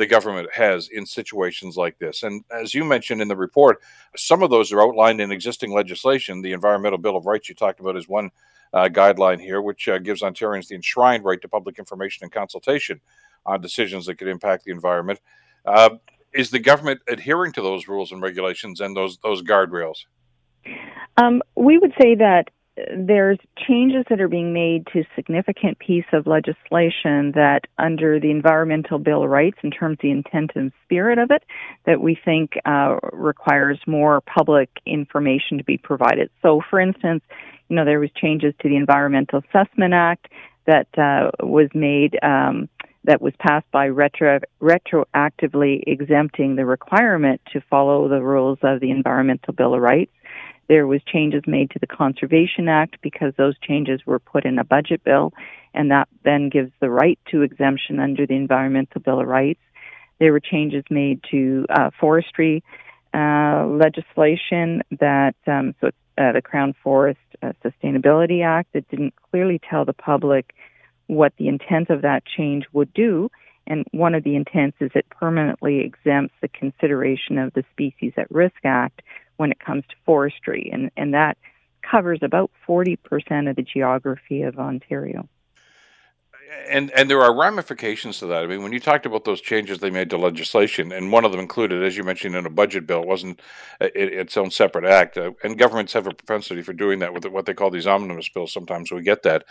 the government has in situations like this. And as you mentioned in the report, some of those are outlined in existing legislation. The Environmental Bill of Rights you talked about is one uh, guideline here, which uh, gives Ontarians the enshrined right to public information and consultation on decisions that could impact the environment. Uh, is the government adhering to those rules and regulations and those those guardrails? Um, we would say that there's changes that are being made to significant piece of legislation that under the environmental bill of rights in terms of the intent and spirit of it that we think uh, requires more public information to be provided. So for instance you know there was changes to the environmental assessment act that uh, was made um, that was passed by retro- retroactively exempting the requirement to follow the rules of the environmental bill of rights there was changes made to the Conservation Act because those changes were put in a budget bill, and that then gives the right to exemption under the Environmental Bill of Rights. There were changes made to uh, forestry uh, legislation that um, so uh, the Crown Forest a Sustainability Act that didn't clearly tell the public what the intent of that change would do. And one of the intents is it permanently exempts the consideration of the Species at Risk Act when it comes to forestry. And, and that covers about 40% of the geography of Ontario and and there are ramifications to that. I mean, when you talked about those changes they made to legislation, and one of them included, as you mentioned, in a budget bill, it wasn't its own separate act. Uh, and governments have a propensity for doing that with what they call these omnibus bills. Sometimes we get that.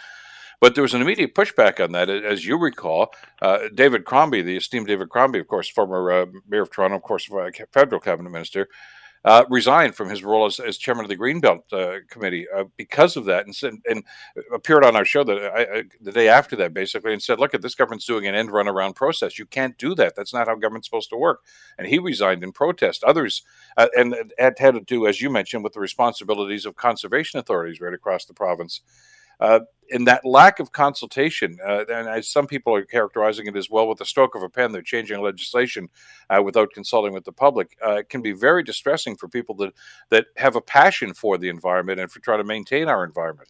But there was an immediate pushback on that, as you recall. Uh, David Crombie, the esteemed David Crombie, of course, former uh, mayor of Toronto, of course, uh, federal cabinet minister, uh, resigned from his role as, as chairman of the Greenbelt uh, Committee uh, because of that, and, said, and appeared on our show the, I, the day after that, basically, and said, "Look, at this government's doing an end run around process. You can't do that. That's not how government's supposed to work." And he resigned in protest. Others, uh, and it had to do, as you mentioned, with the responsibilities of conservation authorities right across the province. Uh, and that lack of consultation, uh, and as some people are characterizing it as well, with the stroke of a pen, they're changing legislation uh, without consulting with the public, uh, can be very distressing for people that that have a passion for the environment and for trying to maintain our environment.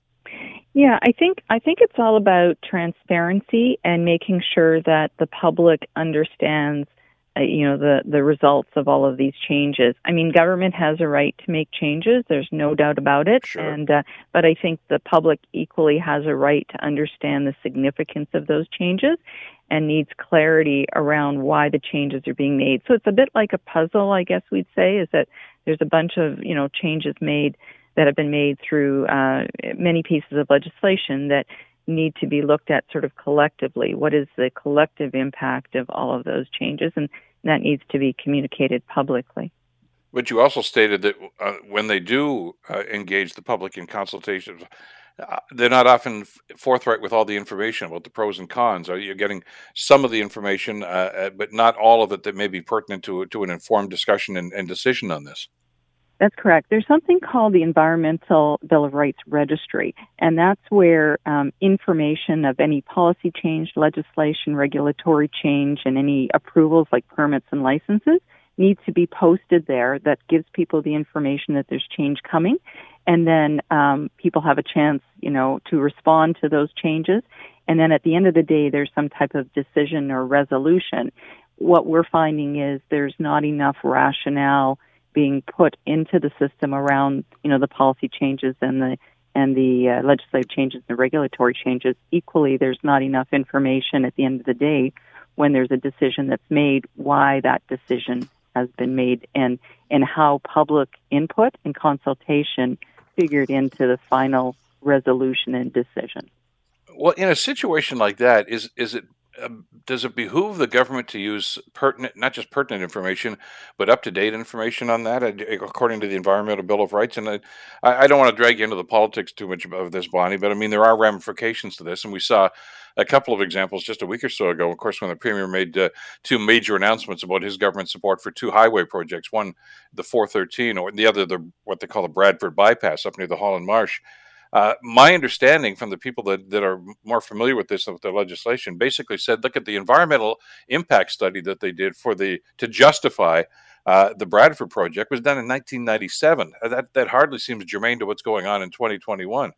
Yeah, I think I think it's all about transparency and making sure that the public understands you know the the results of all of these changes. I mean, government has a right to make changes. There's no doubt about it. Sure. And uh, but I think the public equally has a right to understand the significance of those changes and needs clarity around why the changes are being made. So it's a bit like a puzzle, I guess we'd say, is that there's a bunch of you know changes made that have been made through uh, many pieces of legislation that need to be looked at sort of collectively. What is the collective impact of all of those changes? And that needs to be communicated publicly. But you also stated that uh, when they do uh, engage the public in consultations, uh, they're not often forthright with all the information about the pros and cons. Are you getting some of the information, uh, uh, but not all of it that may be pertinent to to an informed discussion and, and decision on this? That's correct. There's something called the Environmental Bill of Rights Registry, and that's where um, information of any policy change, legislation, regulatory change, and any approvals like permits and licenses needs to be posted there that gives people the information that there's change coming. And then um, people have a chance, you know, to respond to those changes. And then at the end of the day, there's some type of decision or resolution. What we're finding is there's not enough rationale being put into the system around you know the policy changes and the and the uh, legislative changes and the regulatory changes. Equally there's not enough information at the end of the day when there's a decision that's made why that decision has been made and and how public input and consultation figured into the final resolution and decision. Well in a situation like that is is it um, does it behoove the government to use pertinent, not just pertinent information, but up to date information on that, according to the Environmental Bill of Rights? And I, I don't want to drag you into the politics too much of this, Bonnie, but I mean, there are ramifications to this. And we saw a couple of examples just a week or so ago, of course, when the Premier made uh, two major announcements about his government support for two highway projects one, the 413, or the other, the what they call the Bradford Bypass up near the Holland Marsh. Uh, my understanding from the people that, that are more familiar with this with the legislation basically said, look at the environmental impact study that they did for the to justify uh, the Bradford project was done in 1997. Uh, that that hardly seems germane to what's going on in 2021.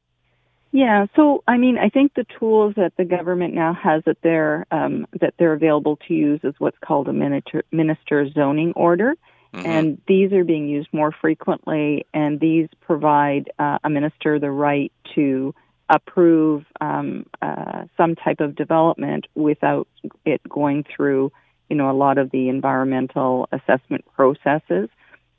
Yeah, so I mean, I think the tools that the government now has that they're um, that they're available to use is what's called a minister, minister zoning order, Mm-hmm. And these are being used more frequently, and these provide uh, a minister the right to approve um, uh, some type of development without it going through, you know, a lot of the environmental assessment processes.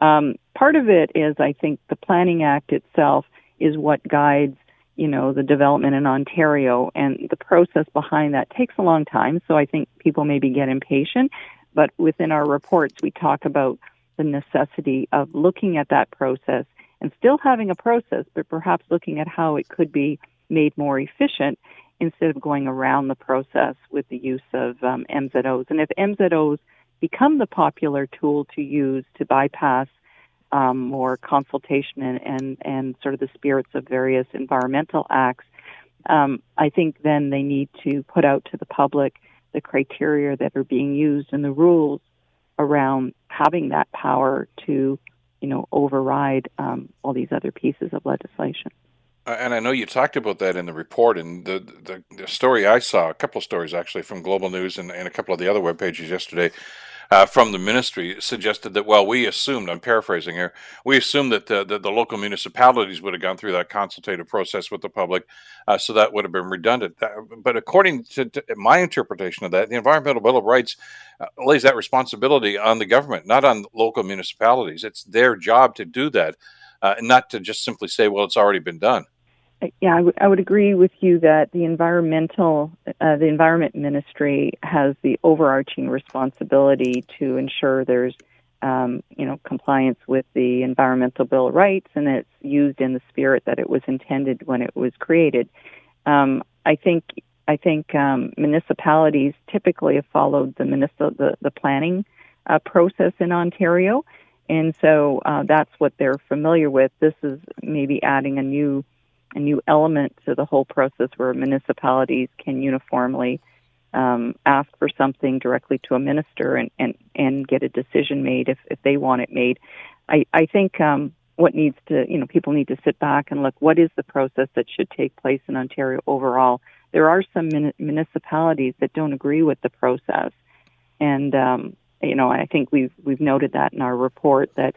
Um, part of it is, I think, the Planning Act itself is what guides, you know, the development in Ontario, and the process behind that takes a long time. So I think people maybe get impatient. But within our reports, we talk about the necessity of looking at that process and still having a process, but perhaps looking at how it could be made more efficient instead of going around the process with the use of um, MZOs. And if MZOs become the popular tool to use to bypass um, more consultation and, and, and sort of the spirits of various environmental acts, um, I think then they need to put out to the public the criteria that are being used and the rules around having that power to, you know, override um, all these other pieces of legislation. Uh, and I know you talked about that in the report, and the, the, the story I saw, a couple of stories actually from Global News and, and a couple of the other web pages yesterday, uh, from the ministry suggested that, well, we assumed, I'm paraphrasing here, we assumed that the, the, the local municipalities would have gone through that consultative process with the public, uh, so that would have been redundant. but according to, to, my interpretation of that, the Environmental Bill of Rights uh, lays that responsibility on the government, not on local municipalities. It's their job to do that, uh, not to just simply say, well, it's already been done yeah, I, w- I would agree with you that the environmental, uh, the environment ministry has the overarching responsibility to ensure there's, um, you know, compliance with the environmental bill of rights, and it's used in the spirit that it was intended when it was created. Um, I think I think um, municipalities typically have followed the municipal the, the planning uh, process in Ontario, and so uh, that's what they're familiar with. This is maybe adding a new a new element to the whole process where municipalities can uniformly um, ask for something directly to a minister and, and, and get a decision made if, if they want it made. I, I think um, what needs to, you know, people need to sit back and look what is the process that should take place in Ontario overall. There are some mun- municipalities that don't agree with the process. And, um, you know, I think we've, we've noted that in our report that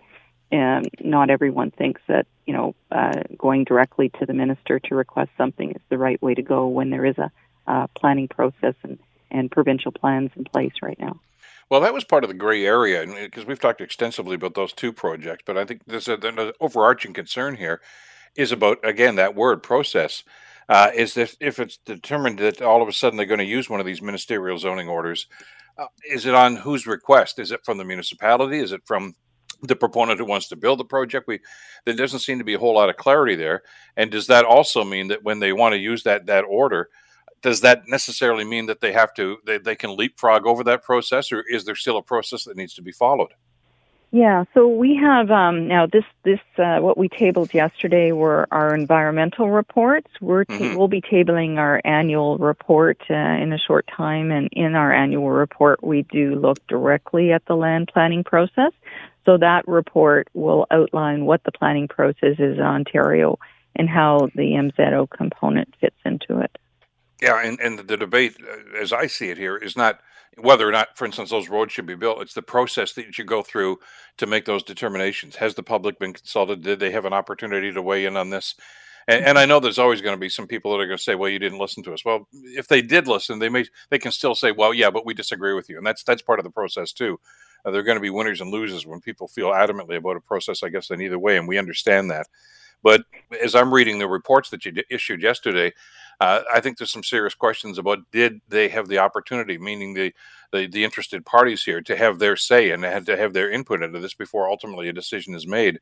and not everyone thinks that you know uh, going directly to the minister to request something is the right way to go when there is a uh, planning process and, and provincial plans in place right now. Well, that was part of the gray area because we've talked extensively about those two projects, but I think there's an overarching concern here is about again that word process. Uh, is that if it's determined that all of a sudden they're going to use one of these ministerial zoning orders, uh, is it on whose request? Is it from the municipality? Is it from the proponent who wants to build the project. We there doesn't seem to be a whole lot of clarity there. And does that also mean that when they want to use that that order, does that necessarily mean that they have to they, they can leapfrog over that process, or is there still a process that needs to be followed? Yeah, so we have um, now this this uh, what we tabled yesterday were our environmental reports. We're ta- mm-hmm. we'll be tabling our annual report uh, in a short time, and in our annual report, we do look directly at the land planning process. So that report will outline what the planning process is in Ontario and how the MZO component fits into it. Yeah, and, and the debate, uh, as I see it here, is not whether or not, for instance, those roads should be built. It's the process that you go through to make those determinations. Has the public been consulted? Did they have an opportunity to weigh in on this? And, and I know there's always going to be some people that are going to say, "Well, you didn't listen to us." Well, if they did listen, they may they can still say, "Well, yeah, but we disagree with you," and that's that's part of the process too. Uh, there are going to be winners and losers when people feel adamantly about a process, I guess, in either way, and we understand that. But as I'm reading the reports that you d- issued yesterday, uh, I think there's some serious questions about did they have the opportunity, meaning the, the, the interested parties here, to have their say and to have their input into this before ultimately a decision is made.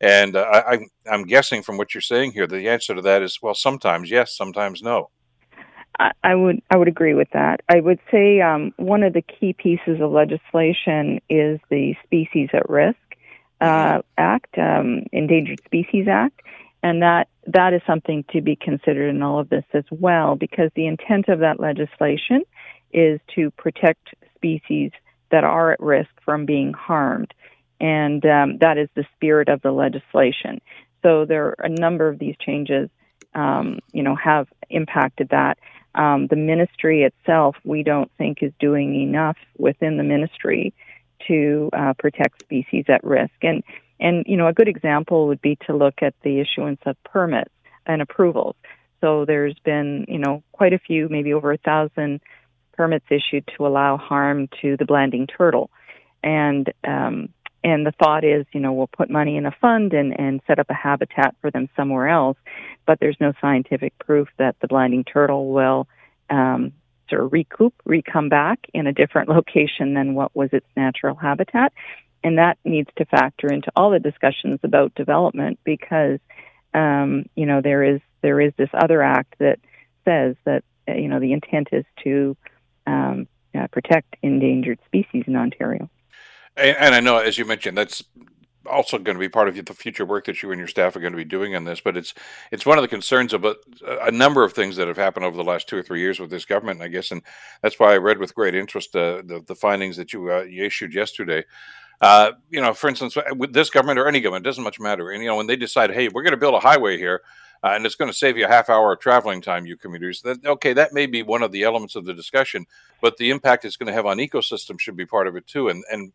And uh, I, I'm guessing from what you're saying here, the answer to that is well, sometimes yes, sometimes no. I would I would agree with that. I would say um, one of the key pieces of legislation is the Species at Risk uh, mm-hmm. Act, um, Endangered Species Act, and that that is something to be considered in all of this as well, because the intent of that legislation is to protect species that are at risk from being harmed, and um, that is the spirit of the legislation. So there are a number of these changes, um, you know, have impacted that um, the ministry itself, we don't think is doing enough within the ministry to uh, protect species at risk. And and you know a good example would be to look at the issuance of permits and approvals. So there's been you know quite a few, maybe over a thousand permits issued to allow harm to the blanding turtle, and um, and the thought is, you know, we'll put money in a fund and, and set up a habitat for them somewhere else, but there's no scientific proof that the Blanding turtle will um, sort of recoup, re-come back in a different location than what was its natural habitat. And that needs to factor into all the discussions about development because, um, you know, there is there is this other act that says that uh, you know the intent is to um, uh, protect endangered species in Ontario. And, and I know, as you mentioned, that's also going to be part of the future work that you and your staff are going to be doing on this. But it's it's one of the concerns about a number of things that have happened over the last two or three years with this government, I guess, and that's why I read with great interest uh, the the findings that you uh, you issued yesterday. Uh, you know, for instance, with this government or any government, doesn't much matter. And you know, when they decide, hey, we're going to build a highway here, uh, and it's going to save you a half hour of traveling time, you commuters. That okay, that may be one of the elements of the discussion, but the impact it's going to have on ecosystems should be part of it too. And and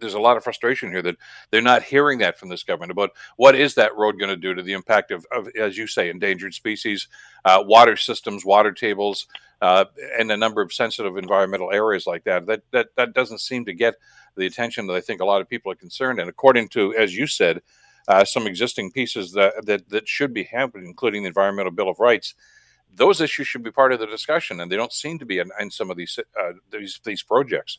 there's a lot of frustration here that they're not hearing that from this government about what is that road going to do to the impact of, of as you say, endangered species, uh, water systems, water tables, uh, and a number of sensitive environmental areas like that. That that that doesn't seem to get the attention that I think a lot of people are concerned. And according to, as you said, uh, some existing pieces that, that that should be happening, including the Environmental Bill of Rights. Those issues should be part of the discussion, and they don't seem to be in, in some of these uh, these these projects.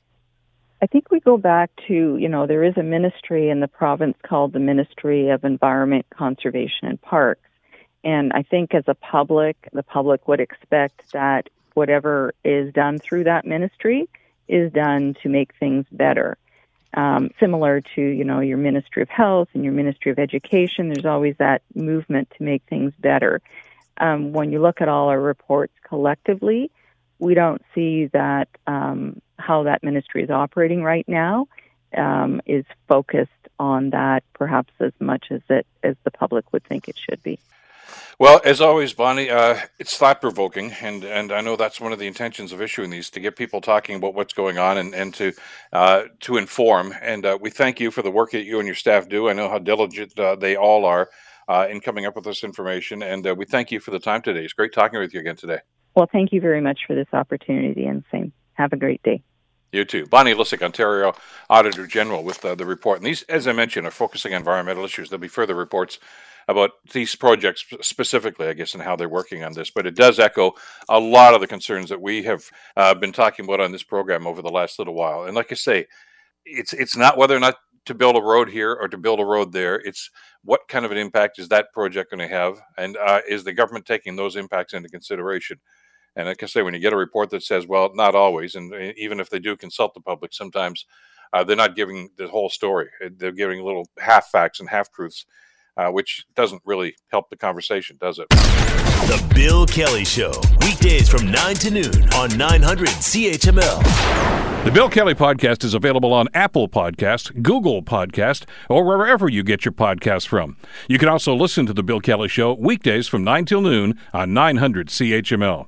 I think we go back to, you know, there is a ministry in the province called the Ministry of Environment, Conservation and Parks. And I think as a public, the public would expect that whatever is done through that ministry is done to make things better. Um, similar to, you know, your Ministry of Health and your Ministry of Education, there's always that movement to make things better. Um, when you look at all our reports collectively, we don't see that um, how that ministry is operating right now um, is focused on that perhaps as much as it as the public would think it should be. Well, as always, Bonnie, uh, it's thought provoking, and, and I know that's one of the intentions of issuing these to get people talking about what's going on and, and to uh, to inform. And uh, we thank you for the work that you and your staff do. I know how diligent uh, they all are uh, in coming up with this information, and uh, we thank you for the time today. It's great talking with you again today. Well, thank you very much for this opportunity, and same. Have a great day. You too. Bonnie Lysyk, Ontario Auditor General, with uh, the report. And these, as I mentioned, are focusing on environmental issues. There'll be further reports about these projects specifically, I guess, and how they're working on this. But it does echo a lot of the concerns that we have uh, been talking about on this program over the last little while. And like I say, it's it's not whether or not to build a road here or to build a road there. It's what kind of an impact is that project going to have, and uh, is the government taking those impacts into consideration? And like I say, when you get a report that says, well, not always, and uh, even if they do consult the public, sometimes uh, they're not giving the whole story. Uh, they're giving little half facts and half truths, uh, which doesn't really help the conversation, does it? The Bill Kelly Show, weekdays from 9 to noon on 900 CHML. The Bill Kelly Podcast is available on Apple Podcast, Google Podcast, or wherever you get your podcasts from. You can also listen to The Bill Kelly Show weekdays from 9 till noon on 900 CHML.